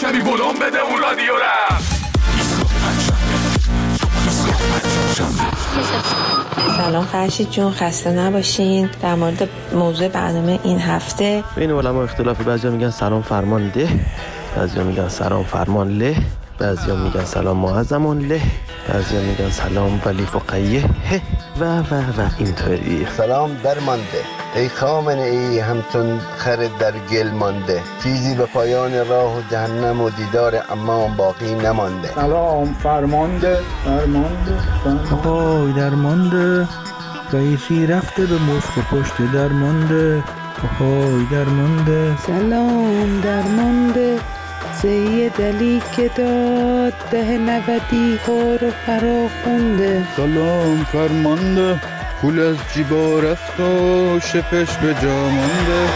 کمی ولوم بده اون رادیو سلام فرشید جون خسته نباشین. در مورد موضوع برنامه این هفته. بین علما اختلاف بعضی میگن سلام فرمان ده بعضی میگن سلام فرمان له. بعضی میگن سلام معظمون له بعضی میگن سلام ولی فقیه و و و اینطوری. سلام درمانده ای خامن ای همتون خر در گل مانده. چیزی به پایان راه و جهنم و دیدار اما باقی نمانده. سلام فرمانده فرمانده آهای درمانده رئیسی رفته به مفت پشت درمانده آهای درمانده سلام درمانده سید علی که داد ده نودی و فرا خونده سلام فرمانده پول از جیبا رفت و شپش به جا مانده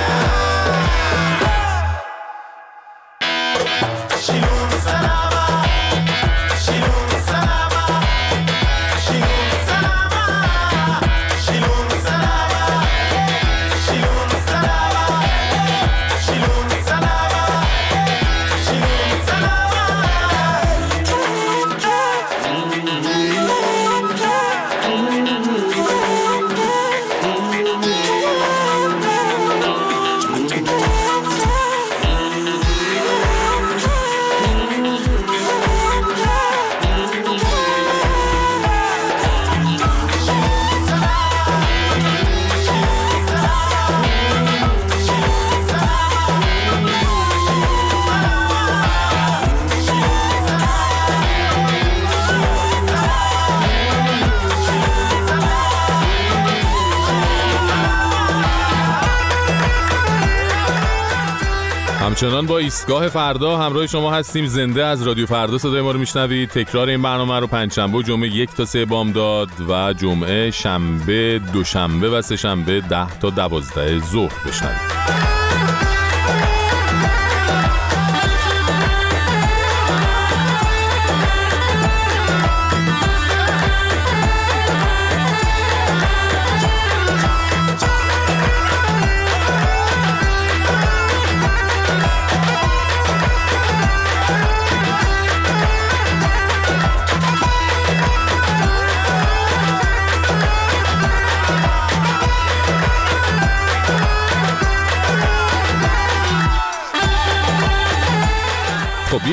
همچنان با ایستگاه فردا همراه شما هستیم. زنده از رادیو فردا صدای ما رو میشنوید. تکرار این برنامه رو پنجشنبه و جمعه یک تا سه بامداد و جمعه شنبه دوشنبه و سه شنبه ده تا دوازده ظهر بشنوید.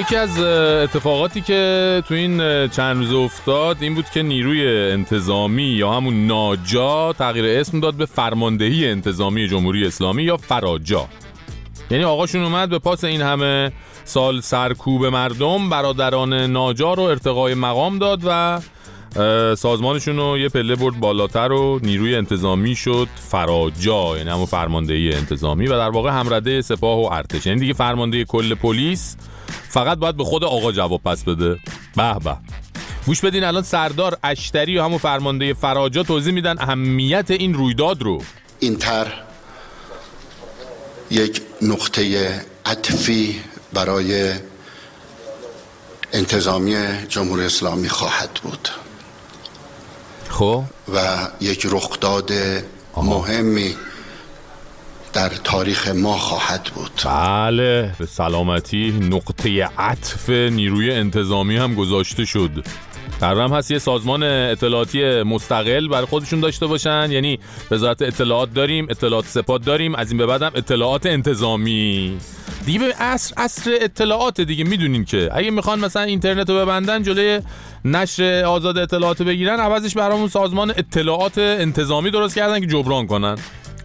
یکی از اتفاقاتی که تو این چند روز افتاد این بود که نیروی انتظامی یا همون ناجا تغییر اسم داد به فرماندهی انتظامی جمهوری اسلامی یا فراجا. یعنی آقاشون اومد به پاس این همه سال سرکوب مردم برادران ناجا رو ارتقای مقام داد و سازمانشون رو یه پله برد بالاتر و نیروی انتظامی شد. فراجا یعنی همون فرماندهی انتظامی و در واقع همرده سپاه و ارتش. یعنی دیگه فرماندهی کل پلیس فقط باید به خود آقا جواب پس بده. به به. گوش بدین الان سردار اشتری و همون فرمانده فراجا توضیح میدن اهمیت این رویداد رو. این تر یک نقطه عطفی برای انتظامی جمهوری اسلامی خواهد بود. خب. و یک رخداد مهمی در تاریخ ما خواهد بود. بله به سلامتی نقطه عطف نیروی انتظامی هم گذاشته شد. قرارم هست. یه سازمان اطلاعاتی مستقل برای خودشون داشته باشن. یعنی وزارت اطلاعات داریم اطلاعات سپاد داریم. از این به بعدم اطلاعات انتظامی. دیگه به عصر عصر اطلاعات دیگه می‌دونین که. اگه می‌خوان مثلا اینترنت رو ببندن جلوی نشر آزاد اطلاعات بگیرن عوضش برامون سازمان اطلاعات انتظامی درست کردن که جبران کنن.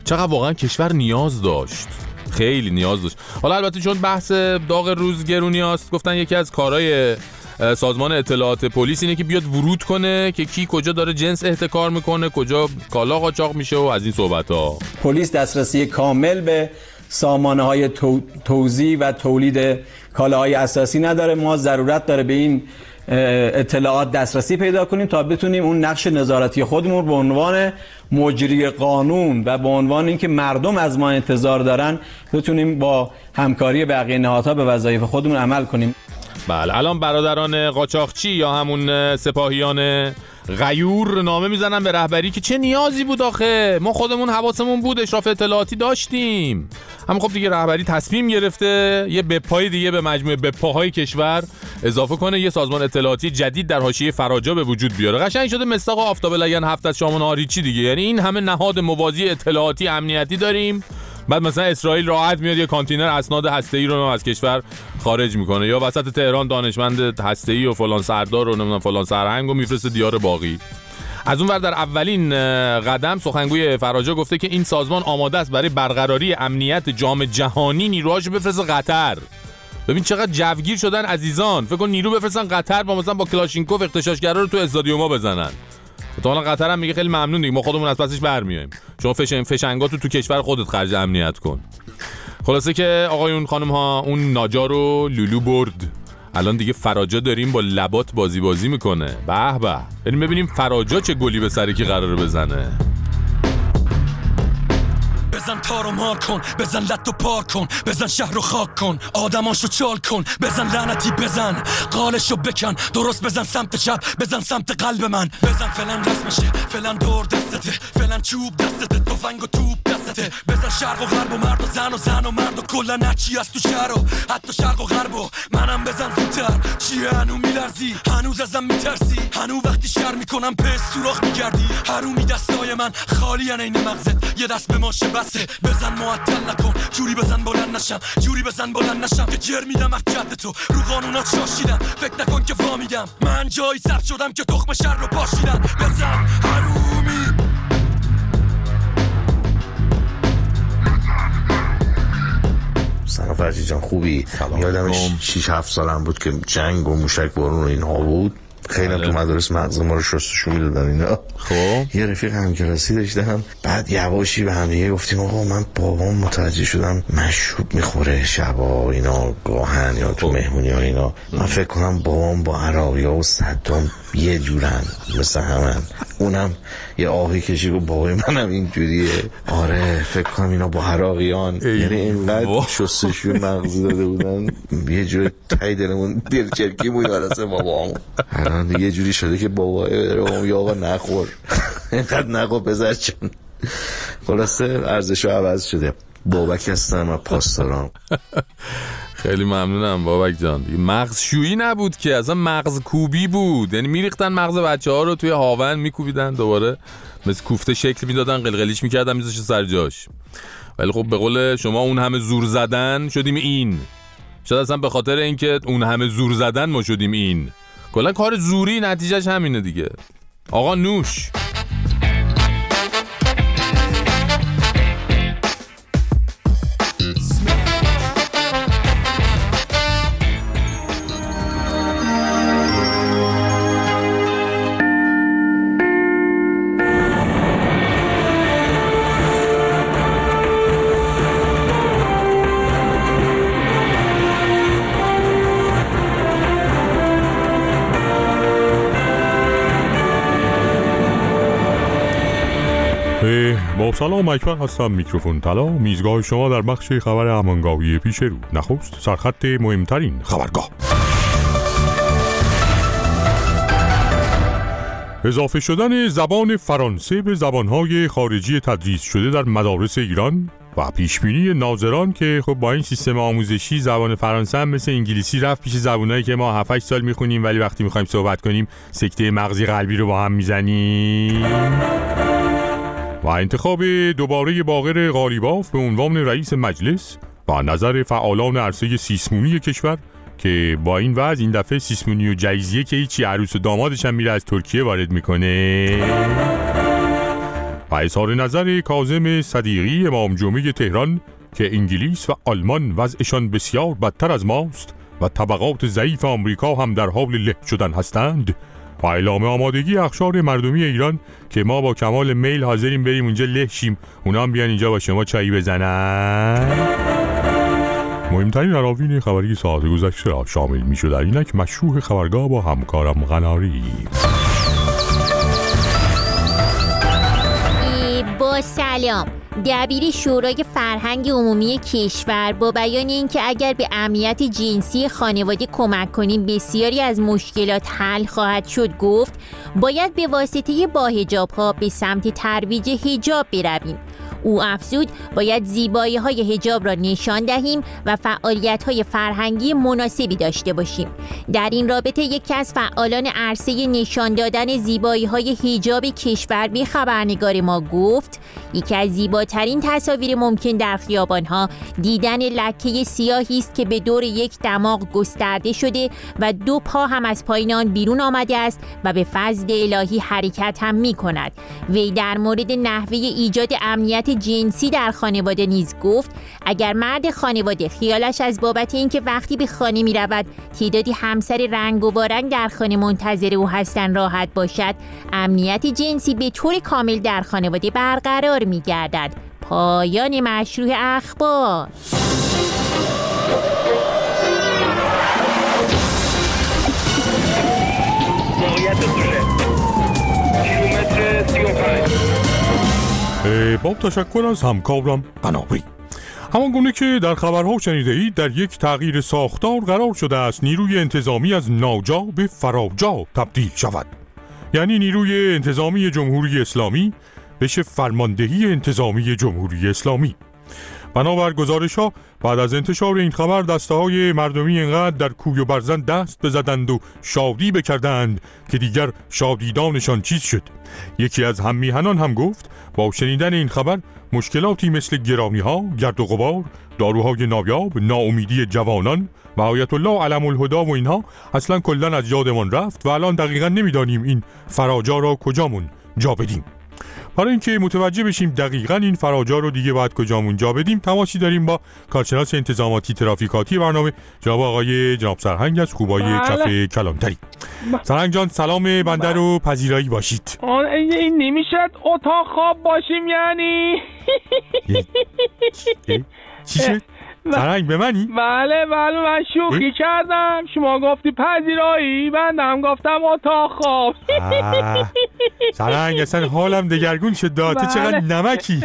چقدر واقعا کشور نیاز داشت. خیلی نیاز داشت. حالا البته چون بحث داغ روز گرونی است گفتن یکی از کارهای سازمان اطلاعات پلیس اینه که بیاد ورود کنه که کی کجا داره جنس احتکار می‌کنه کجا کالا قاچاق میشه و از این صحبت ها پلیس دسترسی کامل به سامانه های تو... توزیع و تولید کالاهای اساسی نداره. ما ضرورت داره به این اطلاعات دسترسی پیدا کنیم تا بتونیم اون نقش نظارتی خودمون به عنوان مجری قانون و به عنوان اینکه مردم از ما انتظار دارن بتونیم با همکاری بقیه نهادها به وظایف خودمون عمل کنیم. بله الان برادران قاچاقچی یا همون سپاهیان غیور نامه می‌زنن به رهبری که چه نیازی بود آخه؟ ما خودمون حواسمون بود اشراف اطلاعاتی داشتیم. هم خب دیگه رهبری تصمیم گرفته یه بپای دیگه به مجموعه بپاهای کشور اضافه کنه یه سازمان اطلاعاتی جدید در حاشیه فراجا به وجود بیاره. قشنگ شده مستاق آفتاب لگن هفت از شام چی دیگه. یعنی این همه نهاد موازی اطلاعاتی امنیتی داریم. بعد مثلا اسرائیل راحت میاد یه کانتینر اسناد هسته‌ای رو از کشور خارج می‌کنه. یا وسط تهران دانشمند هسته‌ای و فلان سردار و نمی‌دونم فلان سرهنگ و میفرسته دیار باقی. از اون ور در اولین قدم سخنگوی فراجا گفته که این سازمان آماده است برای برقراری امنیت جام جهانی نیروهاش بفرسته قطر. ببین چقدر جوگیر شدن عزیزان. فکر کن نیرو بفرستن قطر با مثلا با کلاشینکوف اختشاشگرا رو تو استادیوما بزنن. حالا قطر هم میگه خیلی ممنون دیگه. ما خودمون از پسش برمیایم. شما فشن فشنگاتو تو کشور خودت خرج امنیت کن. خلاصه که آقایون خانم ها اون ناجا رو لولو برد. الان دیگه فراجا داریم با لبات بازی بازی می‌کنه. به به. بریم ببینیم فراجا چه گلی به سر کی قراره بزنه. بزن تار و مار کن بزن لط و پار کن بزن شهر رو خاک کن آدماشو چال کن بزن لعنتی بزن قالشو بکن درست بزن سمت چپ بزن سمت قلب من بزن فلان رسمشه فلان دور دستته فلان چوب دستته تفنگ و توپ دستته بزن شرق و غرب و مرد و زن و زن و مرد و کلا نچی از تو شهر و حتی شرق و غرب و. منم بزن زودتر. چیه هنو میلرزی؟ هنوز ازم میترسی؟ هنو وقتی شر می‌کنم پس سوراخ میگردی؟ هرومی دستای من خالی این مغزت. یه دست به ماشه بسه. بزن معطل نکن. جوری بزن بلند نشم. جوری بزن بلند نشم که جر میدم از جد تو. رو قانونا شاشیدم فکر نکن که فامیدم من جایی سر شدم که تخم شر رو پاشیدم. بزن. هرومی سلام فرجی جان خوبی؟ یادم 6 7 سالم بود که جنگ و موشک بارون و اینها بود. خیلی تو بله. مدارس مغز ما رو شستشو می‌دادن اینا. خب. یه رفیق همکلاسی داشتم بعد یواشی به هم دیگه گفتیم آقا من بابام متوجه شدم مشروب می‌خوره شبا اینا گاهن یا تو خب. مهمونی ها اینا. من فکر کنم بابام با عراقی ها و صدام یه جورن مثل همن. اونم یه آهی کشی و بابای منم اینجوریه. آره فکر کنم اینا با عراقیان. یعنی اینقدر شستشون مغزی داده بودن. یه جور تای دلمون دل چرکی بود برسه بابام الان یه جوری شده که بابا یا آقا نخور. اینقدر نخور بذار چون خلاصه ارزش عوض شده. بابک هستم و پاسداران. خیلی ممنونم بابک جان. مغز شویی نبود که اصلا مغز کوبی بود. یعنی میریختن مغز بچه ها رو توی هاون میکوبیدن دوباره مثل کوفته شکل می‌دادن قلقلیش می‌کردن میذاش سر جاش. ولی خب به قول شما اون همه زور زدن شدیم این. شاید اصلا به خاطر اینکه اون همه زور زدن ما شدیم این. کلا کار زوری نتیجهش همینه دیگه. آقا نوش. با سلام اکبر هستم. میکروفون طلا میزگاه شما در بخش خبر امانگاهی پیش رو. نخست سرخط مهمترین خبرگاه. اضافه شدن زبان فرانسه به زبانهای خارجی تدریس شده در مدارس ایران و پیشبینی ناظران که خب با این سیستم آموزشی زبان فرانسه هم مثل انگلیسی رفت پیش زبانهایی که ما 7 سال می‌خونیم ولی وقتی می‌خوایم صحبت کنیم سکته مغزی قلبی رو با هم می‌زنیم. و انتخاب دوباره باقر غالیباف به عنوان رئیس مجلس و نظر فعالان عرصه سیسمونی کشور که با این وضع این دفعه سیسمونی و جایزیه که هیچی عروس و دامادش هم میره از ترکیه وارد می‌کنه. و اظهار نظر کازم صدیقی امام جمعه تهران که انگلیس و آلمان وضعشان بسیار بدتر از ماست و طبقات ضعیف آمریکا هم در حال له شدن هستند و اعلام آمادگی اخشار مردمی ایران که ما با کمال میل حاضریم بریم اونجا لهشیم اونا هم بیان اینجا با شما چایی بزنن. مهمترین عناوین خبری ساعت گذشته را شامل می شود اینک مشروع خبرگاه با همکارم غناری. سلام. دبیر شورای فرهنگ عمومی کشور با بیان اینکه اگر به امنیت جنسی خانواده کمک کنیم بسیاری از مشکلات حل خواهد شد گفت. باید به واسطه با ها به سمت ترویج هجاب برویم. او افزود باید زیبایی های هجاب را نشان دهیم و فعالیت های فرهنگی مناسبی داشته باشیم. در این رابطه یکی از فعالان عرصه نشان دادن زیبایی های هجاب کشور به خبرنگار ما گفت یکی از زیباترین تصاویر ممکن در خیابان ها دیدن لکه سیاهی است که به دور یک دماغ گسترده شده و دو پا هم از پایین آن بیرون آمده است و به فضل الهی حرکت هم می کند وی در مورد نحوه ایجاد امنیت جنسی در خانواده نیز گفت اگر مرد خانواده خیالش از بابت اینکه وقتی به خانه می رود تعدادی همسر رنگ و بارنگ در خانه منتظر او هستند راحت باشد امنیت جنسی به طور کامل در خانواده برقرار می گردد. پایان مشروع اخبار. با تشکر از همکارم قنابی همان گونه که در خبرها شنیده اید در یک تغییر ساختار قرار شده است نیروی انتظامی از ناجا به فراجا تبدیل شود. یعنی نیروی انتظامی جمهوری اسلامی بشه فرماندهی انتظامی جمهوری اسلامی. بنابر گزارش ها بعد از انتشار این خبر دسته های مردمی اینقدر در کوی و برزن دست بزدند و شادی بکردند که دیگر شادیدانشان چیز شد. یکی از هم میهنان هم گفت با شنیدن این خبر مشکلاتی مثل گرامی ها، گرد و غبار، داروهای نایاب، ناامیدی جوانان و آیت الله علم الهدا و اینها اصلا کلا از یادمان رفت و الان دقیقا نمی‌دانیم این فراجا را کجامون جا بدیم. برای اینکه متوجه بشیم دقیقا این فراجا رو دیگه باید کجامون جا بدیم تماسی داریم با کارشناس انتظاماتی ترافیکاتی برنامه. جناب آقای جناب سرهنگ از خوبای بله. کف کلانتری. سرهنگ جان سلام بنده رو پذیرایی باشید. این نمی‌شد؟ اتاق خواب باشیم یعنی؟ چی شد؟ سرهنگ به منی؟ بله بله من شوخی کردم. شما گفتی پذیرایی بنده هم گفتم اتاق خواب. آه. سرهنگ اصلا حالم دگرگون شد داد. بله. چقدر نمکی.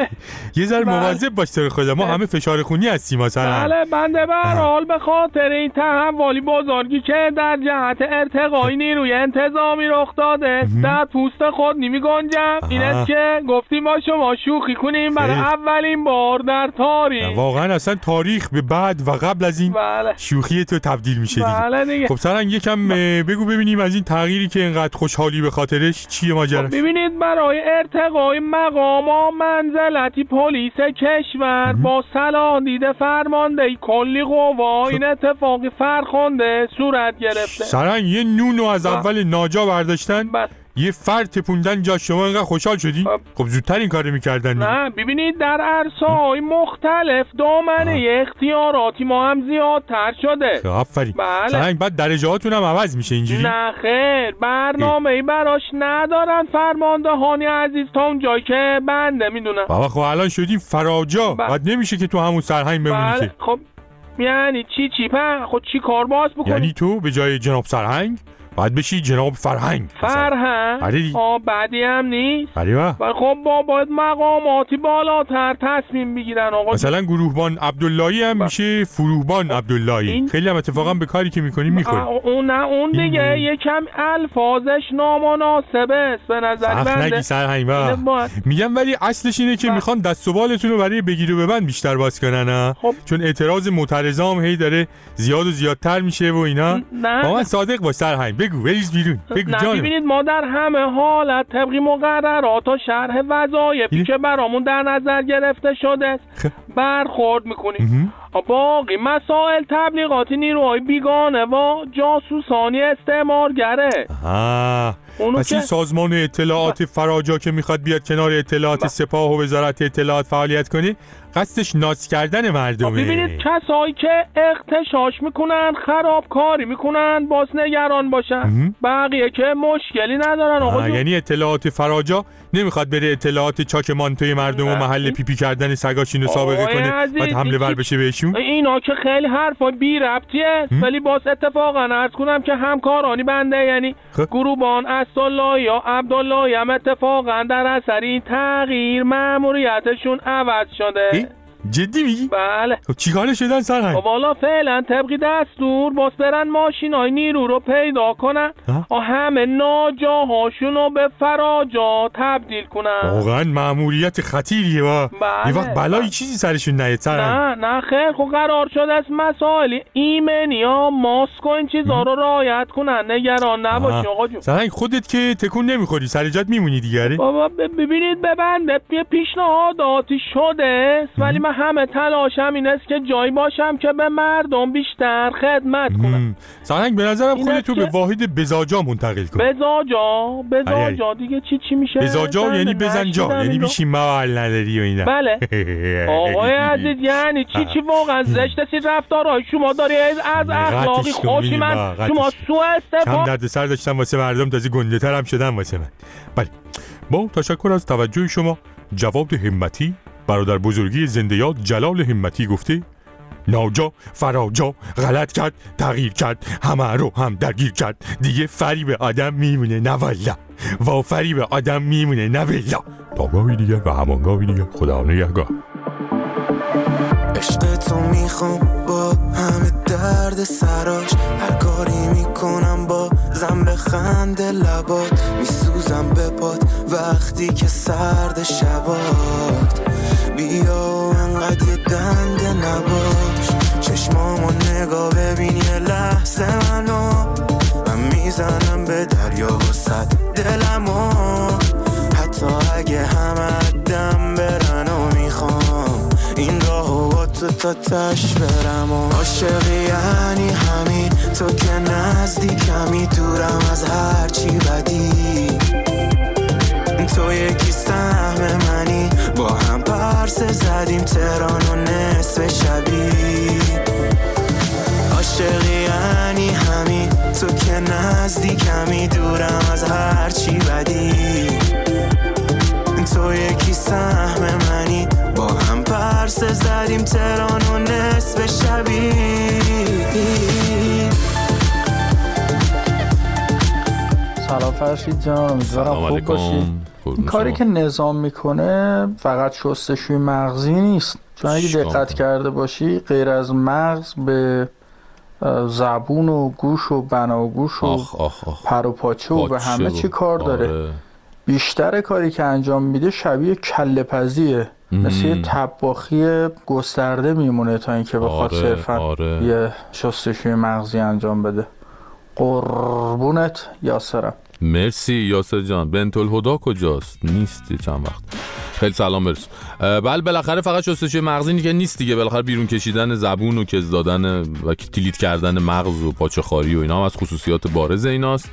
یه ذره بله. مواظب باش تو خدا. ما همه فشار خونی هستیم ما سرهنگ بله بنده به هر حال به خاطر این تحولی بزرگی که در جهت ارتقای نیروی انتظامی رخ داده در پوست خود نمی گنجم. این که گفتیم با شما شوخی کنیم. برای. اولین بار در تاریخ. واقعا اصلا تاریخ به بعد و قبل از این بله. شوخی تو تبدیل میشه دیگه. بله دیگه. خب سرنگ یکم بگو ببینیم از این تغییری که اینقدر خوشحالی به خاطرش چیه ماجرا ببینید برای ارتقای مقام و منزلتی پلیس کشور با صلاح دیده فرماندهی کلی قوا این اتفاقی فرخنده صورت گرفته. سرنگ یه نونو از بله. اول ناجا برداشتن. یه فر تپوندن جا شما اینقدر خوشحال شدی؟ خب زودتر این کارو می‌کردن نه ببینید در عرصه مختلف دامنه اختیاراتی ما هم زیادتر شده. آفرین. بله. سرنگ بعد درجاتون هم عوض میشه اینجوری؟ نه خیر. برنامه ای. براش ندارن فرماندهانی عزیز تا اون جایی که بنده می‌دونم. بابا خب الان شدیم فراجا. بله. بعد نمیشه که تو همون سرهنگ بمونی بله. که. خب یعنی چی چی؟ په خود چی کار باز بکنی؟ یعنی تو به جای جناب سرهنگ؟ باید بشی جناب فرهنگ فرهنگ؟ آره دیگه. آه بعدی هم نیست. آره با. خب با باید مقاماتی بالاتر تصمیم بگیرن آقا. مثلا گروهبان عبداللهی هم میشه فروهبان عبداللهی. این- خیلی هم اتفاقا به کاری که می‌کنی آه، اون نه اون دیگه یکم الفاظش نامناسبه است به نظر سخت بنده نگی سرهنگ با. میگم ولی اصلش اینه که می‌خوان دست و بالتون رو برای بگیر و ببند بیشتر باز کنن خب. چون اعتراض معترضام هی داره زیاد و زیادتر میشه و اینا. نه. با من صادق باش سرهنگ. بگو بریز بیرون بگو نه ببینید ما در همه حالت طبقی مقررات و شرح وظایفی که برامون در نظر گرفته شده است. برخورد می‌کنیم. باقی مسائل تبلیغاتی نیروهای بیگانه و جاسوسانی استعمارگره. آه اونو پس این که- سازمان اطلاعات فراجا که می‌خواد بیاد کنار اطلاعات سپاه و وزارت اطلاعات فعالیت کنه قصدش ناز کردن مردمه. ببینید کسایی که اختشاش می‌کنن خرابکاری می‌کنن باز نگران باشن بقیه که مشکلی ندارن. آقا. یعنی اطلاعات فراجا نمی‌خواد بره اطلاعات چاک مانتوی مردم و محل پیپی کردن سگاشین رو سابقه کنه بعد حمله ور این- بشه بهشون؟ اینا که خیلی حرفا بی ربطیه. ولی باز اتفاقا عرض کنم که همکارانی بنده یعنی خب. گروبان اسدالله یا عبدالله هم اتفاقا در اثر این تغییر ماموریتشون عوض شده. جدی میگی؟ بله. خب چیکار شدن سرهنگ؟ خب حالا فعلا طبقی دستور باز برن ماشین های نیرو رو پیدا کنن. و همه ناجاهاشون رو به فراجا تبدیل کنن. واقعا مأموریت خطیریه وا بله، یه وقت بلایی بله. چیزی سرشون نیاد سرهنگ؟ نه نه خیر. خب قرار شد از مسائل ایمنی ها ماسک و این چیزا رو رعایت کنن. نگران نباشی آقا جون. سرهنگ خودت که تکون نمی‌خوری. سر جات میمونی دیگره بابا ب- ببینید یه پیشنهاداتی شده ولی من همه تلاشم این است که جایی باشم که به مردم بیشتر خدمت کنم. سرهنگ به نظرم خودتو به واحد بزاجا منتقل کن. بزاجا. بزاجا. دیگه چی چی میشه؟ بزاجا بله، یعنی بزن جا نشیدم یعنی. بیشین محل نداری و اینا. بله. آقای عزیز یعنی چی چی واقعا؟ زشت است رفتارهای شما داری از از اخلاقی خوشی من شما قطعش. سوء کم استفاده درد سر داشتم واسه مردم تازه گنده تر هم شدن واسه من. بله. با تشکر از توجه شما جواد همتی برادر بزرگی زنده یاد جلال همتی گفته ناجا فراجا غلط کرد تغییر کرد همه رو هم درگیر کرد. دیگه فریب آدم میمونه نه والا و فریب آدم میمونه نه والا تا گاهی دیگه و همان گاهی دیگه. خدا نگهدار. عشق تو می‌خوام با همه درد سراش. هر کاری می‌کنم با زن خنده لبات. میسوزم به پات وقتی که سرد شبات. بیا انقدر یه دنده نباش چشمامو نگاه ببین یه لحظه منو من می‌زنم به دریا و صد دلمو حتی اگه همه دم برن و می‌خوام این راهو با تو تا تش برم و عاشقی یعنی همین تو که نزدیکمی دورم از هرچی بدی تو یکی سهم منی با هم پرسه زدیم تهران و نصف شبی. عاشقی یعنی همین تو که نزدیکمی دورم از هرچی بدی. تو یکی سهم منی با هم پرسه زدیم تهران و نصف شبی. سلام فرشید جان امیدوارم خوب این کاری که نظام می‌کنه فقط شستشوی مغزی نیست. چون اگه دقت کرده باشی غیر از مغز به زبون و گوش و بناگوش و آخ آخ آخ. پر و پاچه و به همه چی کار داره. آره. بیشتر کاری که انجام میده شبیه کله پزیه. مثل یه طباخی گسترده میمونه تا اینکه بخواد آره، صرفا آره. یه شستشوی مغزی انجام بده. قربونت یاسرم. مرسی یاسر جان. بنت الهدا کجاست؟ نیست چند وقت. خیلی سلام برس بله بالاخره فقط شستشوی مغزی که نیست دیگه. بالاخره بیرون کشیدن زبون و کز دادن و تیلیت کردن مغز و پاچه خاری و اینا هم از خصوصیات بارز ایناست.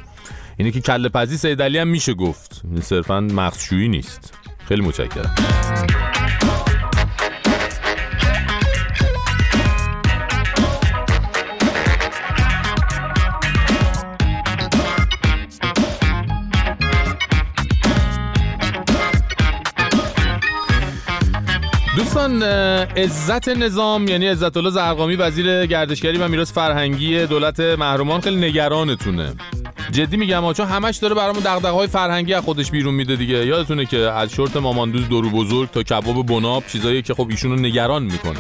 اینه که کله پزی سید علی هم میشه گفت. صرفا مغزشویی نیست. خیلی متشکرم. دوستان عزت نظام یعنی عزت الله زرقامی وزیر گردشگری و میراث فرهنگی دولت محرومان خیلی نگرانتونه. جدی میگم چون همش داره برامون دغدغه‌های فرهنگی از خودش بیرون میده دیگه. یادتونه که از شورت ماماندوز درو بزرگ تا کباب بناب چیزایی که خب ایشونو نگران می‌کنه.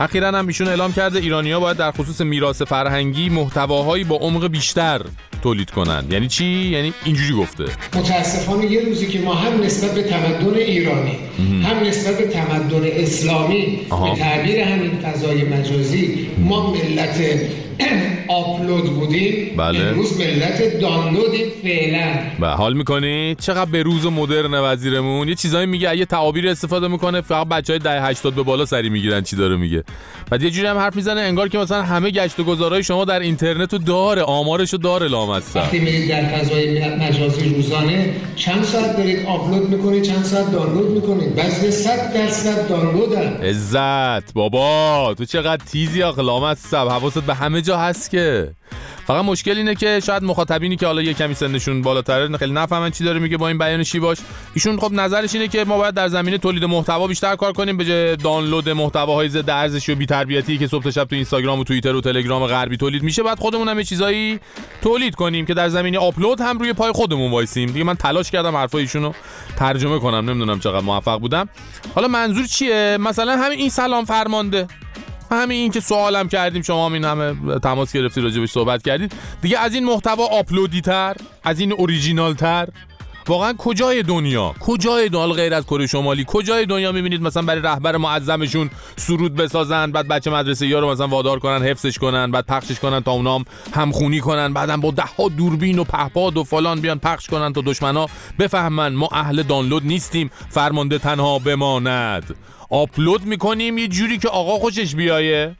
اخیرا هم ایشون اعلام کرده ایرانیا باید در خصوص میراث فرهنگی محتواهایی با عمق بیشتر تولید کنن یعنی چی؟ یعنی اینجوری گفته. متاسفانه یه روزی که ما هم نسبت به تمدن ایرانی هم نسبت به تمدن اسلامی آها. به تعبیر همین فضای مجازی ما ملت آپلود بودیم. بله. امروز ملت دانلودیم فعلا. و حال می‌کنی؟ چقدر به روز و مدرن وزیرمون. یه چیزایی میگه یه تعابیر استفاده می‌کنه فقط بچهای ده 80 به بالا سری می‌گیرن چی داره میگه. بعد یه جوری هم حرف می‌زنه انگار که مثلا همه گشت و گذارهای شما در اینترنت رو داره آمارشو داره لامصب. وقتی میرید در فضای مجازی روزانه چند ساعت دارید آپلود می‌کنید چند ساعت دانلود می‌کنید؟ بعضی 100 درصد دانلودن عزت. بابا تو چقدر تیزی آخه لامصب. حواست به همه جا هست که فقط مشکل اینه که شاید مخاطبینی که حالا یه کمی سنشون بالاتره خیلی نفهمن چی داره میگه با این بیان باش ایشون خب نظرش اینه که ما باید در زمینه تولید محتوا بیشتر کار کنیم به جای دانلود محتواهای ضد ارزشی و بی‌تربیتی که صبح شب تو اینستاگرام و توییتر و تلگرام غربی تولید میشه بعد خودمون هم یه چیزایی تولید کنیم که در زمینه آپلود هم روی پای خودمون وایسیم. دیگه من تلاش کردم حرفای ایشونو ترجمه کنم نمی‌دونم چقدر موفق بودم. حالا منظور چیه؟ مثلا همین این سلام فرمانده. همین این که سوالم کردیم شما این همه تماس گرفتی راجبش صحبت کردید. دیگه از این محتوا آپلودی تر از این اوریجینال تر واقعا کجای دنیا؟ کجای دنیا؟ غیر از کره شمالی کجای دنیا می‌بینید؟ مثلا برای رهبر معظمشون سرود بسازن بعد بچه مدرسه یا رو مثلا وادار کنن حفظش کنن بعد پخشش کنن تا اونام همخونی کنن بعدم با ده ها دوربین و پهپاد و فلان بیان پخش کنن تا دشمنا بفهمن ما اهل دانلود نیستیم فرمانده تنها بماند. آپلود می‌کنیم یه جوری که آقا خوشش بیایه.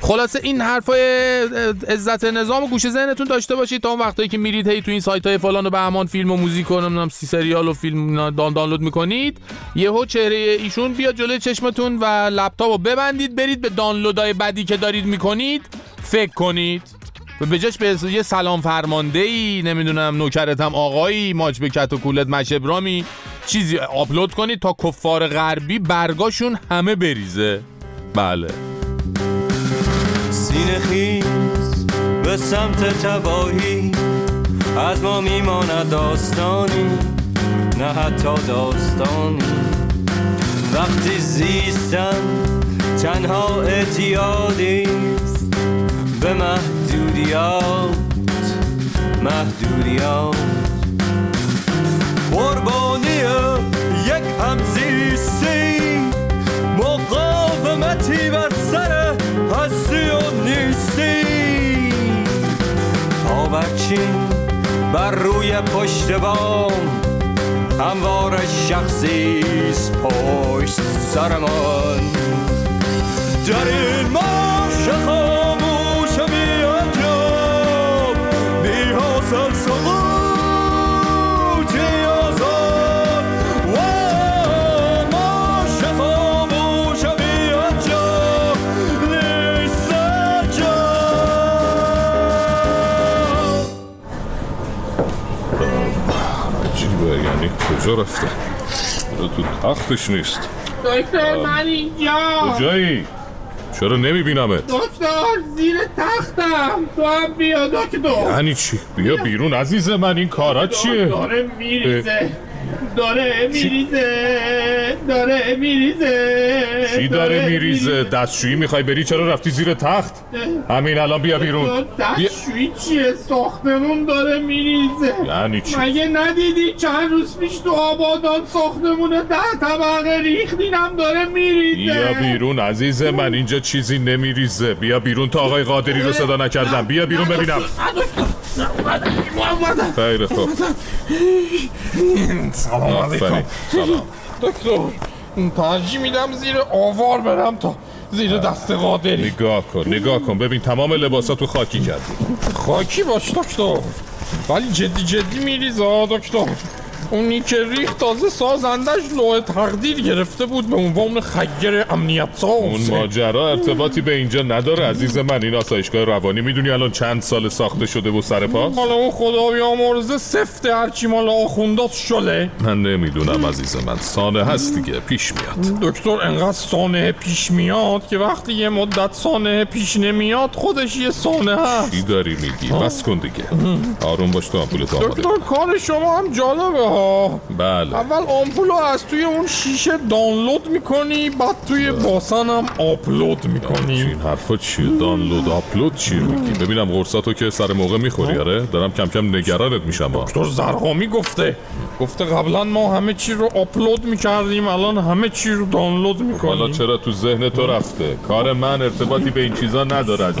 خلاصه این حرفای عزت نظام و گوش ذهنتون داشته باشید تا اون وقتایی که میرید هی تو این سایت های فلان و بهمان فیلم و موزیک و نمی‌دونم سی سریال و فیلم دان دانلود می‌کنید. یهو چهره ایشون بیاد جلوی چشمتون و لپتاپ ببندید برید به دانلودای بعدی که دارید می‌کنید. فکر کنید. و به جاش به یه سلام فرمانده ای نمی‌دونم نوکرتم آقایی ماچ به کت و کولت مشبرامی چیزی آپلود کنید تا کفار غربی برگاشون همه بریزه. بله. سینه خیز به سمت تباهی از ما میماند داستانی نه حتی داستانی. وقتی زیستن تنها اعتیادی به محدودیات محدودیات. قربانی یک همزیستی مقاومتی بر سر هستی و نیستی. تا بچین بر روی پشت بام هموار شخصیست پشت سرمان در این مارش کجا رفته؟ تو تختش نیست. دکتر من اینجا. کجایی؟ چرا نمیبینمت؟ دکتر زیر تختم. تو هم بیا دکتر. یعنی چی؟ بیا بیرون عزیز من این کارا چیه؟ داره میریزه. داره میریزه داره میریزه چی داره میریزه؟ دستشویی می‌خوای بری؟ چرا رفتی زیر تخت؟ همین الان بیا بیرون. دستشویی چیه؟ ساختمون داره میریزه. یعنی چی؟ مگه ندیدی چند روز پیش تو آبادان ساختمون ده طبقه ریختینم داره میریزه؟ بیا بیرون عزیز من اینجا چیزی نمیریزه. بیا بیرون تا آقای قادری رو صدا نکردم. بیا بیرون ببینم. خیلی خوب. سلام علیکم. سلام دکتر ترجیح میدم زیر آوار برم تا زیر دست قادری نگاه کن نگاه کن. ببین تمام لباساتو خاکی کردی. خاکی باش دکتر. ولی جدی جدی میریزه دکتر. اونی که ریخت تازه سازندش لوح تقدیر گرفته بود به عنوان خیر امنیت ساز. اون ماجرا ارتباطی به اینجا نداره عزیز من. این آسایشگاه روانی می‌دونی الان چند سال ساخته شده و سر پاس؟ حالا اون خدا بیامرزه سفته هرچی مال آخوندات شله. من نمی‌دونم عزیز من. سانه هست دیگه پیش میاد. دکتر انقدر سانه پیش میاد که وقتی یه مدت سانه پیش نمیاد خودش یه سانه هست. چی داری میگی؟ بس کن دیگه. آروم باش تو آمپول تو دکتر کار شما هم جالبه. ها بله. اول آمپولو از توی اون شیشه دانلود می‌کنی بعد توی باسن هم آپلود می‌کنی. این حرفا چیه دانلود آپلود چیه میگی ببینم قرصاتو که سر موقع می‌خوری. آره دارم کم کم نگرانت میشم. دکتر زرهامی گفته گفته قبلا ما همه چی رو آپلود می‌کردیم الان همه چی رو دانلود می‌کنیم حالا چرا تو ذهن تو رفته؟ کار من ارتباطی به این چیزا ندارد.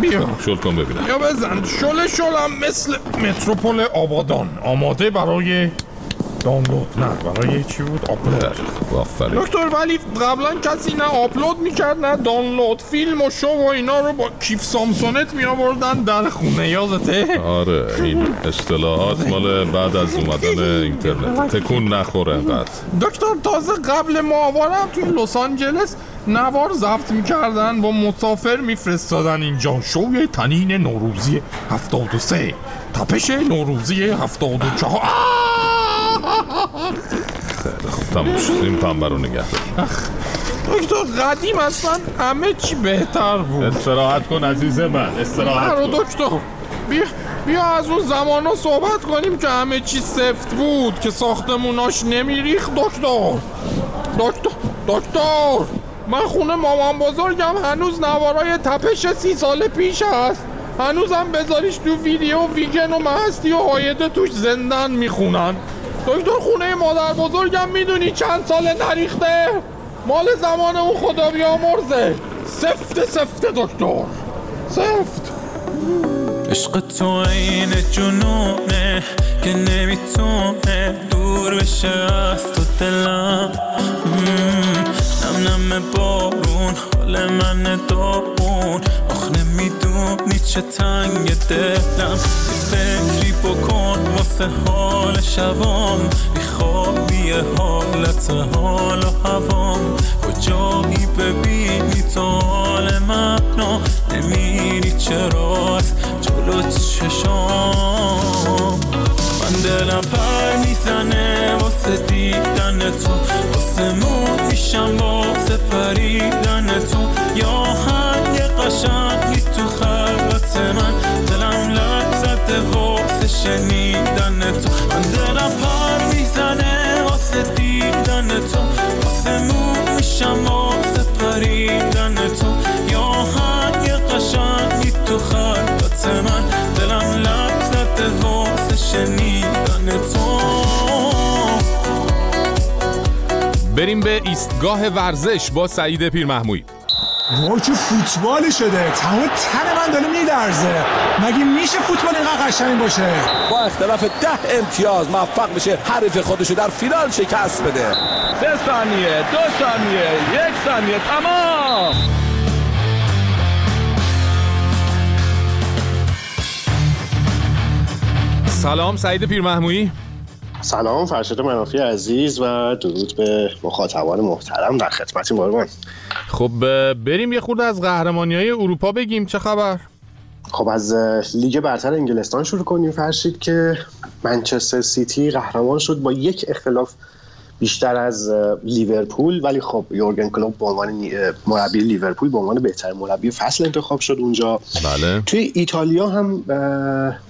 بیا. شل کن ببینم. یا بزن. شل شلم مثل متروپول آبادان. آماده برای دانلود نه. برای چی بود؟ آپلود. آفرین. دکتر ولی قبلا کسی نه آپلود می‌کرد نه دانلود. فیلم و شو و اینا رو با کیف سامسونت می آوردن در خونه یادته؟ آره این اصطلاحات مال بعد از اومدن اینترنت. تکون نخوره انقدر. دکتر تازه قبل ماهوارم توی لس آنجلس نوار ضبط می‌کردن با مسافر میفرستادن اینجا. شوی تنین نوروزی 73 تپش نوروزی 74 خوب. تموم شد. این پنبه رو نگه دار. دکتر قدیم اصلا همه چی بهتر بود. استراحت کن عزیز من استراحت کن. دکتر. بیا بیا از اون زمان صحبت کنیم که همه چی سفت بود که ساختموناش نمیریخ دکتر دکتر دکتر. من خونه مامان بزرگم هنوز نوارای تپش سی سال پیش هست. هنوزم بذاریش تو ویدیو ویگن و مهستی و هایده توش زندن می‌خونن. دکتر خونه مادر بزرگم می‌دونی چند سال نریخته؟ مال زمان اون خدا بیامرزه. سفت سفت دکتر. سفت. عشق تو عین جنونه که نمی‌تونه دور بشه از تو دلم. نم نم بارون حال من داغون. آخ نمی‌دونی چه تنگ دلم. فکری بکن. واسه حال شبام میخوابی حالت حال و هوام کجایی ببینی تو حال منو نمیری چرا جلو چشام. من دلم پر می‌زنه واسه دیدن تو. واسه مون میشم واسه پریدن تو. یا هنگ قشنگی تو خلوت من. دلم لب زده واسه شنیدن تو. من دلم پر می‌زنه واسه دیدن تو. واسه مون میشم واسه پریدن تو. یا هنگ قشنگی تو خلوت من. دلم لب زده واسه شنیدن تو. بریم به ایستگاه ورزش با سعید پیر محموی وای چه فوتبالی شده. تمام تن من داره میدرزه. مگه میشه فوتبال اینقدر قشنگ باشه؟ با اختلاف ده امتیاز موفق میشه حریف خودشو در فینال شکست بده. سه ثانیه دو ثانیه یک ثانیه تمام! سلام سعید پیر محموی سلام فرشاد منافی عزیز و درود به مخاطبان محترم در خدمت قربان. خب بریم یه خورده از قهرمانی های اروپا بگیم چه خبر؟ خب از لیگ برتر انگلستان شروع کنیم فرشید که منچستر سیتی قهرمان شد با یک اختلاف بیشتر از لیورپول ولی خب یورگن کلوپ به عنوان مربی لیورپول به عنوان بهتر مربی فصل انتخاب شد اونجا. بله. توی ایتالیا هم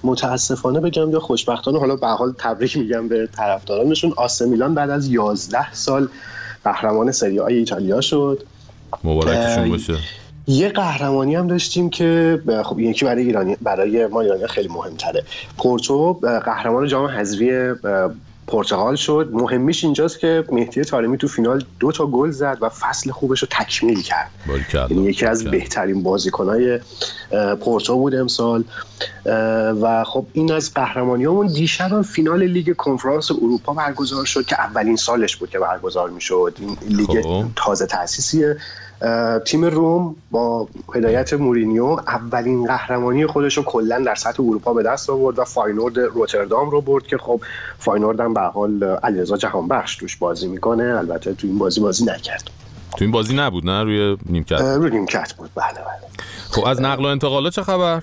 متاسفانه بگم یا خوشبختانه حالا به حال تبریک میگم به طرفدارانشون. آسه میلان بعد از 11 سال قهرمان سری آی ایتالیا شد. مبارکشون باشه. یه قهرمانی هم داشتیم که خب یکی برای ایرانی برای ما ایرانی خیلی مهمتره. پورتو قهرمان جام حذفی پرتغال شد. مهمیش اینجاست که مهدی طارمی تو فینال دو تا گل زد و فصل خوبش رو تکمیل کرد. یعنی یکی از بهترین بازیکنهای پورتو بود امسال. و خب این از قهرمانیامون. دیشب هم فینال لیگ کنفرانس اروپا برگزار شد که اولین سالش بود که برگزار می‌شد. این لیگ تازه تاسیسیه تیم رم با هدایت مورینیو اولین قهرمانی خودش رو کلا در سطح اروپا به دست آورد و فاینورد روتردام رو برد که خب فاینورد هم به حال علیرضا جهانبخش توش بازی می‌کنه. البته تو این بازی بازی نکرد. تو این بازی نبود نه؟ روی نیمکت. روی نیمکت بود. بله بله. خب از نقل و انتقالات چه خبر؟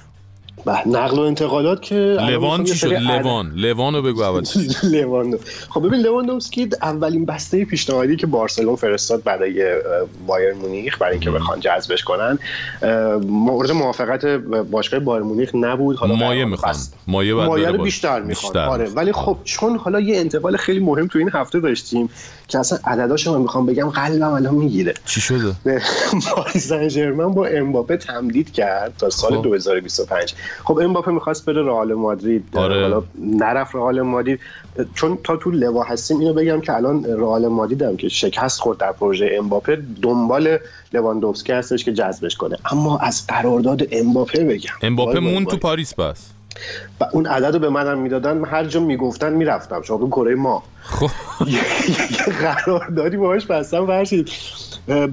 به نقل و انتقالات که لوان چی شد؟ لوان لوان. رو بگو اول. لوان. خب ببین لواندوفسکی اولین بسته پیشنهادی که بارسلون فرستاد برای بایر مونیخ برای اینکه بخوان جذبش کنن مورد موافقت باشگاه بایر مونیخ نبود. حالا مایه می‌خوان. مایه مایه رو بیشتر می‌خوان. آره ولی خب چون حالا یه انتقال خیلی مهم تو این هفته داشتیم که اصلا عدداش من می‌خوام بگم قلبم الان می‌گیره. چی شده؟ پاریس سن با امباپه تمدید کرد تا سال خب. 2025 خب امباپه می‌خواست بره رئال مادرید. آره. حالا نرفت رئال مادرید. چون تا تو لوا هستیم اینو بگم که الان رئال مادرید که شکست خورد در پروژه امباپه دنبال لواندوفسکی هستش که جذبش کنه. اما از قرارداد امباپه بگم. امباپه مون تو پاریس بس. و اون عدد رو به منم می‌دادن هر جا می‌گفتن می‌رفتم. شما کره ما. خب. یه قراردادی باهاش بستم فرشید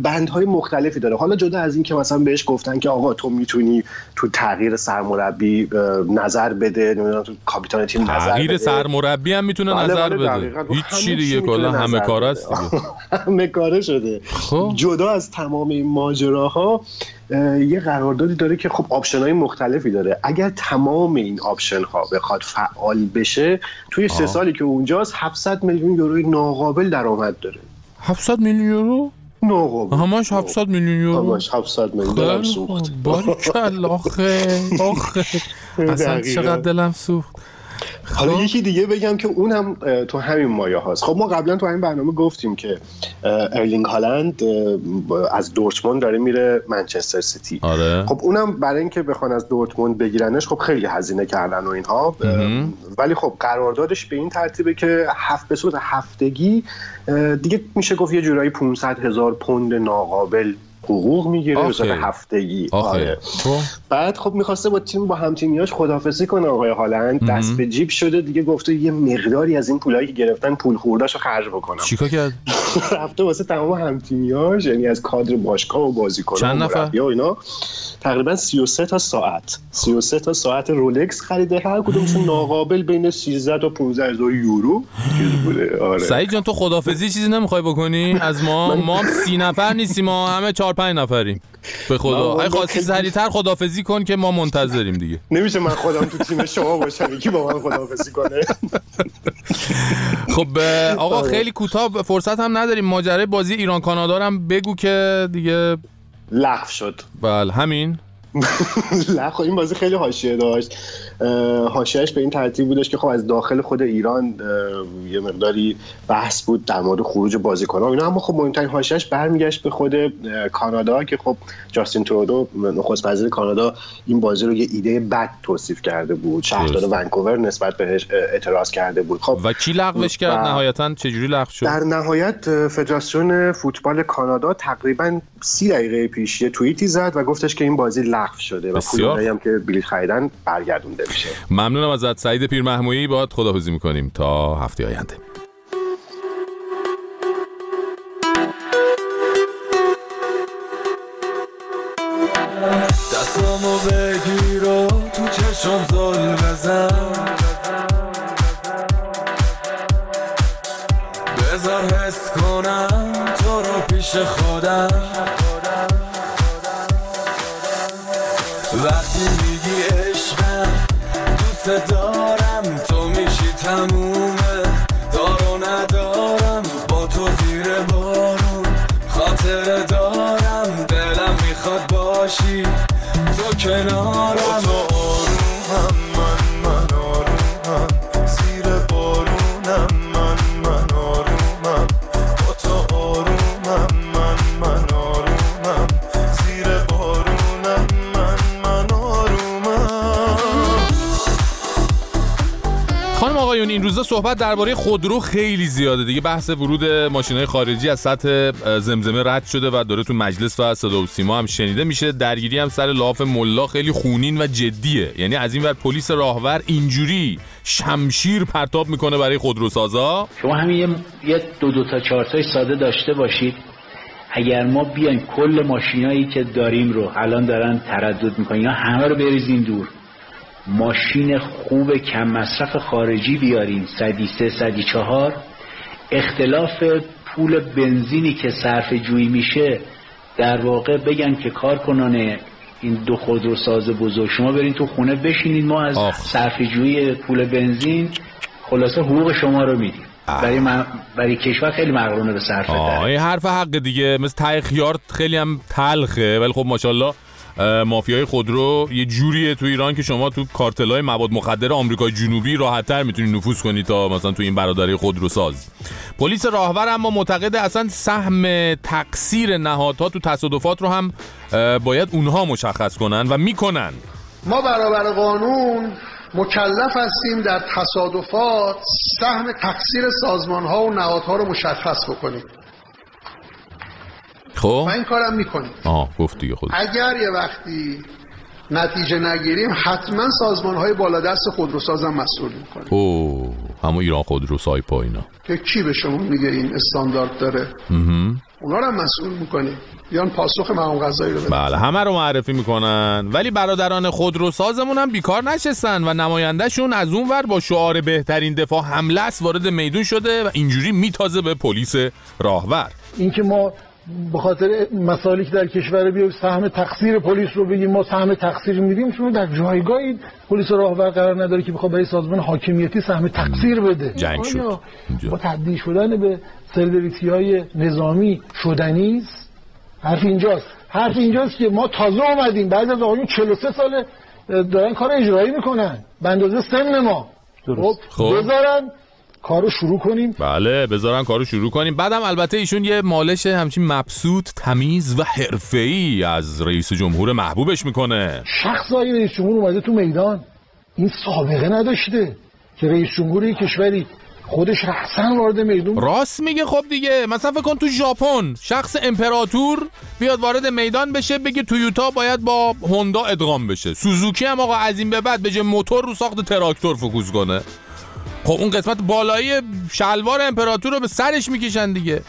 بندهای مختلفی داره. حالا جدا از این که مثلا بهش گفتن که آقا تو می‌تونی تو تغییر سرمربی نظر بده نمی‌دونم تو کاپیتان تیم نظر بده. تغییر سرمربی هم می‌تونه بله نظر بله بده. هیچ چی دیگه کلا همه کار است دیگه. همه کاره شده. خب. جدا از تمام این ماجراها یه قراردادی داره که خب آپشن های مختلفی داره. اگر تمام این آپشن ها بخواد فعال بشه توی سه سالی که اونجاست 700 میلیون یورو ناقابل درآمد داره. 700 میلیون یورو؟ ناقابل. همش 700 میلیون یورو؟ همش 700 میلیون دلم سوخت باریکلا آخه آخه. اصلا چقدر دلم سوخت. حالا خب. یکی دیگه بگم که اون هم تو همین مایه هاست خب ما قبلا تو همین برنامه گفتیم که ارلینگ هالند از دورتموند داره میره منچستر سیتی آره. خب اونم برای اینکه بخوان از دورتموند بگیرنش خب خیلی هزینه کردن و اینها ولی خب قراردادش به این ترتیبه که هفت به صورت هفتگی دیگه میشه گفت یه جورایی 500 هزار پوند ناقابل حقوق می‌گیره به صورت هفتگی. آره. بعد خب می‌خواسته با تیم با هم تیمیاش خدافزی کنه آقای هالند. دست به جیب شده دیگه گفته یه مقداری از این پولایی که گرفتن پول خوردهشو خرج بکنم. چیکار کرد؟ رفته واسه تمام هم تیمیاش یعنی از کادر باشگاه و بازیکنان چند نفر؟ یا اینا. تقریبا 33 تا ساعت. 33 تا ساعت رولکس خریده. هر کدومشون ناقابل بین 13 تا 15 هزار یورو. بوده. آره. سعید جان تو خدافزی چیزی نمی‌خوای بکنی؟ از ما؟ ما سی نفر نیستیم ما همه 4 5 نفریم. به خدا. اگه خواستی سریعتر خدافزی کن که ما منتظریم دیگه. نمیشه من خودم تو تیم شما باشم یکی با من خدافزی کنه. خب آقا خیلی کوتاه فرصت هم نداریم. ماجرای بازی ایران کانادا هم بگو که دیگه لغو شد. بله همین. نه خب این بازی خیلی حاشیه داشت. حاشیهش به این ترتیب بودش که خب از داخل خود ایران یه مقداری بحث بود در مورد خروج بازیکن‌ها اینا. اما خب مهمترین حاشیهش برمیگشت به خود کانادا که خب جاستین ترودو نخست وزیر کانادا این بازی رو یه ایده بد توصیف کرده بود. شهردار ونکوور نسبت بهش اعتراض کرده بود. خب و کی لغوش کرد؟ نهایتا چجوری لغو شد؟ در نهایت فدراسیون فوتبال کانادا تقریبا سی دقیقه پیش یه توییتی زد و گفتش که این بازی لغو شده و پولایی هم که بلیط خریدن برگردونده میشه. ممنونم ازت سعید پیر محمویی باید خداحافظی می‌کنیم تا هفته آینده. دستامو بگیر و تو چشم زل بزن. بذار حس کنم تو رو پیش خودم. دوست دارم. تو میشی تمومه. دارو ندارم. با تو زیر بارون. خاطر دارم. دلم می‌خواد باشی. تو کنارم. خانم آقایون این روزا صحبت درباره خودرو خیلی زیاده. دیگه بحث ورود ماشینهای خارجی از سطح زمزمه رد شده و داره تو مجلس و صدا و سیما هم شنیده میشه. درگیری هم سر لاف ملا خیلی خونین و جدیه. یعنی از این ور پلیس راهور اینجوری شمشیر پرتاب می‌کنه برای خودروسازا. شما همین یه, دو دو تا چهار ساده داشته باشید. اگر ما بیایم کل ماشینایی که داریم رو الان دارن تردد می‌کنن یا همه رو بریزیم دور. ماشین خوب کم مصرف خارجی بیاریم. صدی سه صدی چهار. اختلاف پول بنزینی که صرف جویی میشه در واقع بگن که کارکنان این دو خودروساز بزرگ شما برین تو خونه بشینید ما از صرفه پول بنزین خلاصه حقوق شما رو میدیم. برای, من برای کشور خیلی مقرونه به صرف این حرف حق دیگه. مثل تای خیار خیلی هم تلخه ولی خب ماشاءالله مافیای خودرو یه جوریه تو ایران که شما تو کارتلای مواد مخدر آمریکای جنوبی راحتتر می‌تونید نفوذ کنید تا مثلا تو این برادری خودرو ساز. پلیس راهور اما معتقده اصلا سهم تقصیر نهادها تو تصادفات رو هم باید اونها مشخص کنن و می‌کنن. ما برابر قانون مکلف هستیم در تصادفات سهم تقصیر سازمان ها و نهادها رو مشخص بکنیم. خب؟ و این کارم می‌کنیم آه گفت دیگه خود. اگر یه وقتی نتیجه نگیریم حتما سازمان های بالادست خودروسازم مسئول می‌کنه اوه همون ایران خودرو سایپا اینا. که کی به شما میگه این استاندارد داره؟ اونا رو مسئول می‌کنیم. بیان پاسخ مقام قضایی رو بله همه رو معرفی می‌کنن. ولی برادران خودروسازمون هم بیکار نشستن و نمایندهشون از اون ور با شعار بهترین دفاع حمله وارد میدون شده و اینجوری میتازه به پلیس راهور. اینکه ما به خاطر مسائلی که در کشور بیایم سهم تقصیر پلیس رو بگیم ما سهم تقصیر میدیم شما در جایگاهی پلیس راهور قرار نداره که بخواد برای سازمان حاکمیتی سهم تقصیر بده. جنگ شد. با تبدیل شدن به سرویسی های نظامی شدنی حرف اینجاست. حرف اینجاست که ما تازه آمدیم بعد از آقایون 43 ساله دارن کار اجرایی می‌کنن. به اندازه سن ما. درست. خب. بذارن کارو شروع کنیم. بله بذارن کارو شروع کنیم. بعدم البته ایشون یه مالش همچین مبسوط تمیز و حرفه‌ای از رئیس جمهور محبوبش می‌کنه. شخص های رئیس جمهور اومده تو میدان. این سابقه نداشته که رئیس جمهور کشوری خودش رحسن وارد میدون راست میگه خب دیگه مثلا فکر کن تو ژاپن شخص امپراتور بیاد وارد میدان بشه بگه تویوتا باید با هوندا ادغام بشه. سوزوکی هم آقا از این به بعد به موتور رو ساخت تراکتور فکوس کنه. خب اون قسمت بالایی شلوار امپراتور رو به سرش می‌کشن دیگه.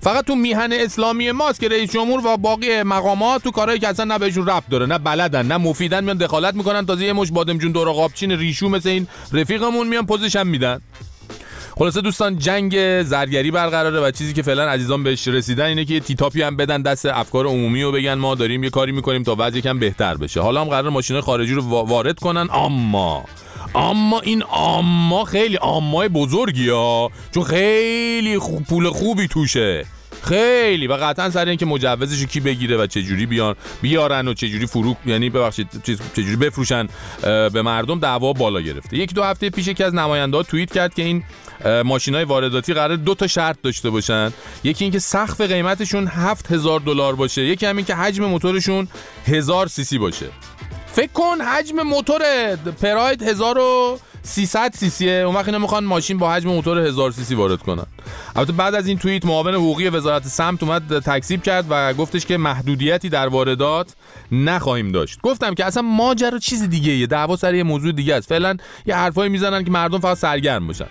فقط تو میهن اسلامی ماست که رئیس جمهور و باقی مقامات تو کارهایی که اصلا نه بهشون ربط داره نه بلدن نه مفیدن میان دخالت می‌کنن تازه یه مش بادمجون دور قابچین ریشو مثل این رفیقمون میان پوزش میدن. خلاصه دوستان جنگ زرگری برقراره و چیزی که فعلا عزیزان بهش رسیدن اینه که یه تیتاپی هم بدن دست افکار عمومی و بگن ما داریم یه کاری می‌کنیم تا وضع یکم بهتر بشه. حالا هم قرار ماشین خارجی رو وارد کنن اما اما این اما خیلی امای بزرگی ها چون خیلی خوب پول خوبی توشه. خیلی. و قطعا سر اینکه مجوزش کی بگیره و چه جوری بیان بیارن و چه جوری فروک یعنی ببخشید چه جوری بفروشن به مردم دعوا بالا گرفته. یک دو هفته پیش یکی از نماینده توییت کرد که این ماشین های وارداتی قرار دو تا شرط داشته باشن. یکی اینکه سقف قیمتشون 7000 دلار باشه. یکی همین که حجم موتورشون 1000 سی سی باشه. فکر کن حجم موتور پراید 1300 سی سیه اون وقت اینا می‌خوان ماشین با حجم موتور 1000 سی سی وارد کنن. البته بعد از این توییت معاون حقوقی وزارت سمت اومد تکذیب کرد و گفتش که محدودیتی در واردات نخواهیم داشت. گفتم که اصلا ماجرا چیز دیگه یه دعوا سر یه موضوع دیگه است. فعلا یه حرفایی می‌زنن که مردم فقط سرگرم باشن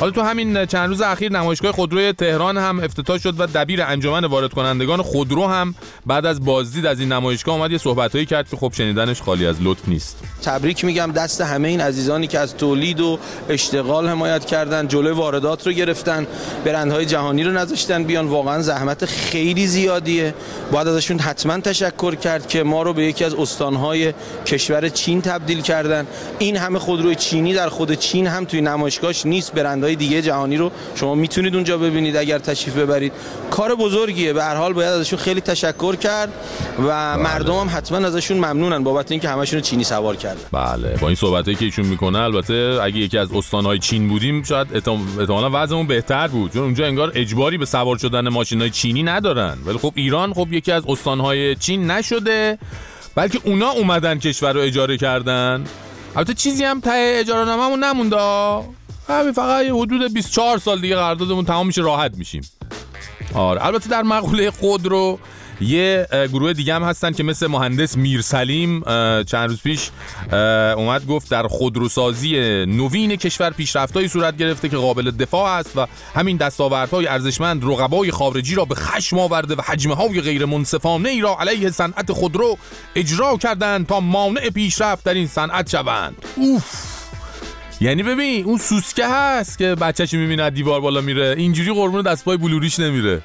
حالا تو همین چند روز اخیر نمایشگاه خودروی تهران هم افتتاح شد و دبیر انجمن وارد کنندگان خودرو هم بعد از بازدید از این نمایشگاه اومد یه صحبتایی کرد که خب شنیدنش خالی از لطف نیست. تبریک میگم دست همه این عزیزانی که از تولید و اشتغال حمایت کردن جلوی واردات رو گرفتن برندهای جهانی رو نذاشتن بیان. واقعا زحمت خیلی زیادیه. باید ازشون حتما تشکر کرد که ما رو به یکی از استانهای کشور چین تبدیل کردن. این همه خودروی چینی در خود چین هم توی نمایشگاهش نیست. برندهای دیگه جهانی رو شما می‌تونید اونجا ببینید اگر تشریف ببرید. کار بزرگیه. به هر حال باید ازشون خیلی تشکر کرد و مردم هم حتما ازشون ممنونن بابت اینکه همشون چینی سوار کردن. بله. با این صحبتایی که ایشون می‌کنه البته اگه یکی از استانهای چین بودیم شاید احتمالاً وضعمون بهتر بود. چون اونجا انگار اجباری به سوار شدن ماشینای چینی ندارن. ولی خب ایران خب یکی از استانهای چین نشده. بلکه اونا اومدن کشور رو اجاره کردن. البته چیزی هم ته اجاره ناممون نمونده. همین فقط حدود 24 سال دیگه قراردادمون تمام میشه راحت میشیم. آره البته در مقوله خود رو یه گروه دیگه هم هستن که مثل مهندس میرسلیم چند روز پیش اومد گفت در خودروسازی نوین کشور پیشرفتایی صورت گرفته که قابل دفاع است و همین دستاوردهای ارزشمند رقبای خارجی را به خشم آورده و حجمه های غیر منصفانه ای را علیه صنعت خودرو اجرا کردند تا مانع پیشرفت در این صنعت شوند. اوف! یعنی ببین اون سوسکه هست که بچهش می‌بینه دیوار بالا میره. اینجوری قربون دستپای بلوریش نمیره.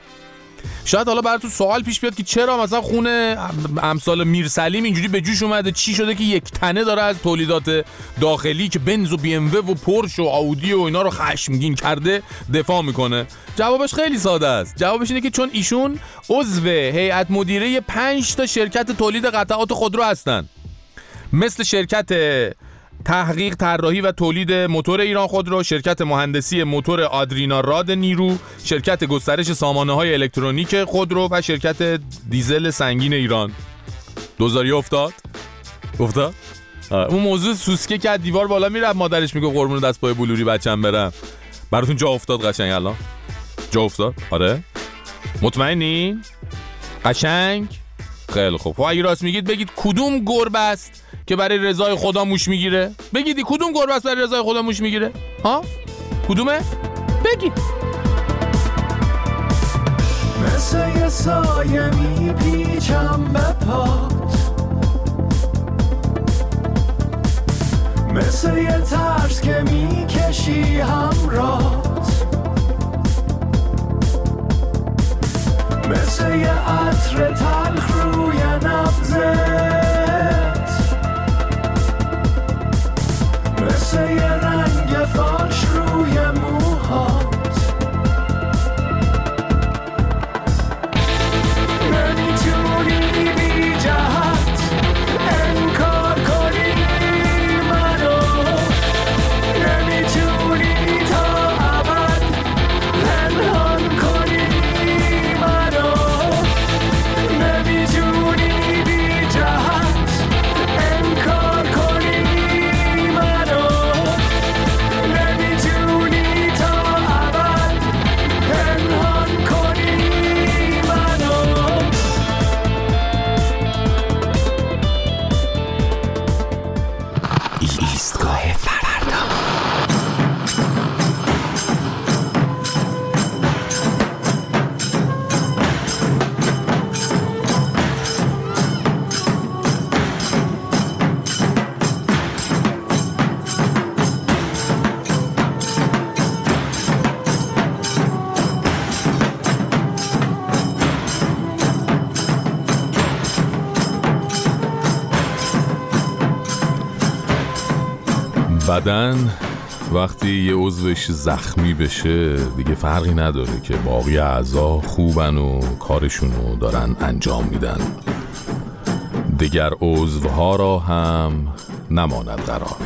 شاید حالا براتون سوال پیش بیاد که چرا مثلا خونه امثال میرسلیم اینجوری به جوش اومده؟ چی شده که یک تنه داره از تولیدات داخلی که بنز و بی ام و پورش و آودی و اینا رو خشمگین کرده دفاع می‌کنه؟ جوابش خیلی ساده است. جوابش اینه که چون ایشون عضو هیئت مدیره 5 تا شرکت تولید قطعات خودرو هستن. مثل شرکت تحقیق طراحی و تولید موتور ایران خودرو شرکت مهندسی موتور آدرینا راد نیرو شرکت گسترش سامانه های الکترونیک خودرو و شرکت دیزل سنگین ایران. دوزاری افتاد؟ افتاد؟ اون موضوع سوسکه که دیوار بالا میره مادرش میگه قربون دست پای بلوری بچم برم. براتون جا افتاد قشنگ الان؟ جا افتاد؟ آره. مطمئنی؟ قشنگ؟ خیلی خوب. خب اگه راست میگید بگید کدوم گربه است؟ که برای رضای خدا موش می‌گیره؟ بگیدی کدوم گربه است برای رضای خدا موش می‌گیره؟ ها؟ کدومه؟ بگید مثل یه سایه میپیچم به پات مثل یه ترس که می‌کشی همرات مثل یه عطر تلخ روی نبزه یه رنگ فالش بدن وقتی یه عضوش زخمی بشه دیگه فرقی نداره که باقی اعضا خوبن و کارشونو دارن انجام میدن. دیگر عضوها را هم نماند قرار.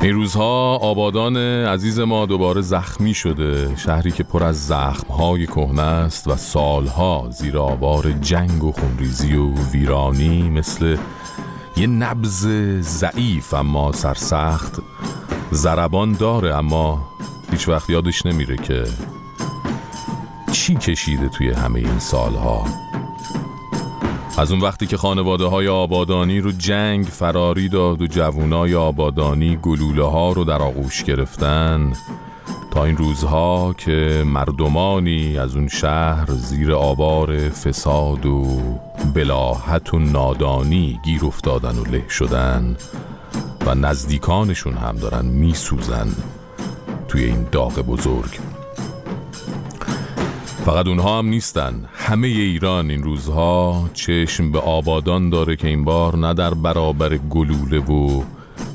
این روزها آبادان عزیز ما دوباره زخمی شده. شهری که پر از زخمهای کهنه است و سالها زیر آوار جنگ و خونریزی و ویرانی مثل یه نبز ضعیف اما سرسخت. زربان داره اما هیچ وقت یادش نمیره که چی کشیده توی همه این سالها. از اون وقتی که خانواده های آبادانی رو جنگ فراری داد و جوونای آبادانی گلوله ها رو در آغوش گرفتن این روزها که مردمانی از اون شهر زیر آوار فساد و بلاحت و نادانی گیر افتادن و له شدن و نزدیکانشون هم دارن میسوزن توی این داغ بزرگ. فقط اونها هم نیستن. همه ایران این روزها چشم به آبادان داره که این بار نه در برابر گلوله و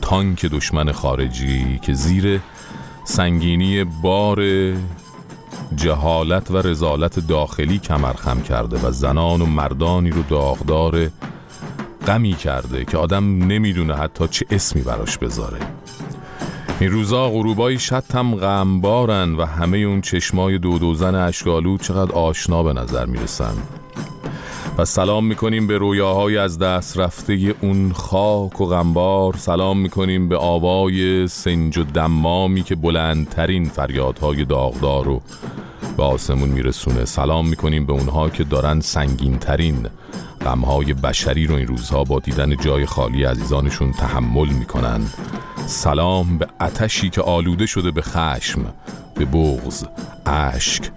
تانک دشمن خارجی که زیر سنگینی بار جهالت و رزالت داخلی کمرخم کرده و زنان و مردانی رو داغدار غمی کرده که آدم نمی‌دونه حتی چه اسمی براش بذاره. این روزا غروبای هم غمبارن و همه اون چشمای دو دوزن اشکالو چقدر آشنا به نظر می‌رسن. و سلام می‌کنیم به رویاهای از دست رفته اون خاک و غمبار. سلام می‌کنیم به آوای سنج و دمامی که بلندترین فریادهای داغدار رو به آسمون میرسونه. سلام می‌کنیم به اونها که دارن سنگینترین غمهای بشری رو این روزها با دیدن جای خالی عزیزانشون تحمل می‌کنن. سلام به اتشی که آلوده شده به خشم به بغز اشک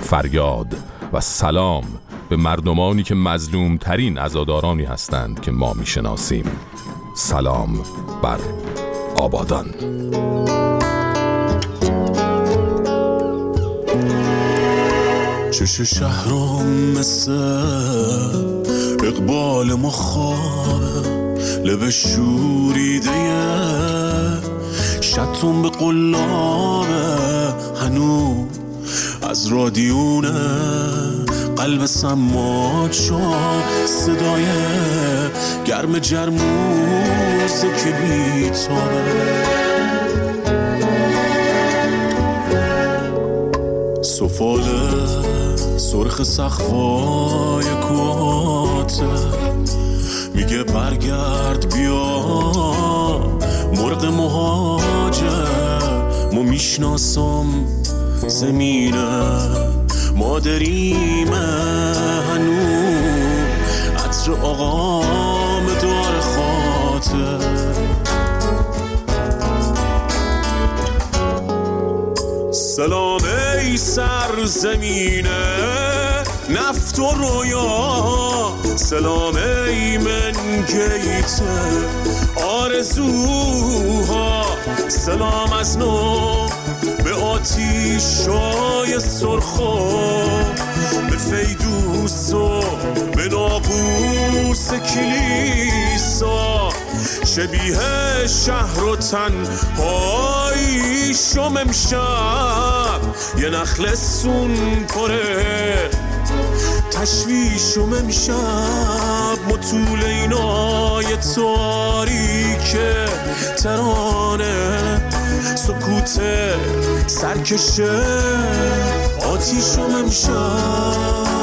فریاد. و سلام به مردمانی که مظلوم ترین ازادارانی هستند که ما می‌شناسیم. سلام بر آبادان. چش شهرم مثل اقبال مخابه لب شوریده شتون به قلابه هنو از رادیونه. قلب سماج شد صدای گرم جرموزه که میتابه سفاله سرخ سخفای کوهاته میگه برگرد بیا مرغ مهاجر ما می‌شناسم زمینه مادریمه هنو عطر آقام دار خاطر. سلام ای سر زمینه نفت و رویا. سلام ای من گیت آرزوها. سلام از نو آتیشای سرخو به فیدوس و به نابوس کلیسا. شبیه شهر و تنهایی شم امشب. یه نخل سون پره تشویشم امشب. مطول اینای تاریک ترانه. سکوت سرکشه. آتیشم امشب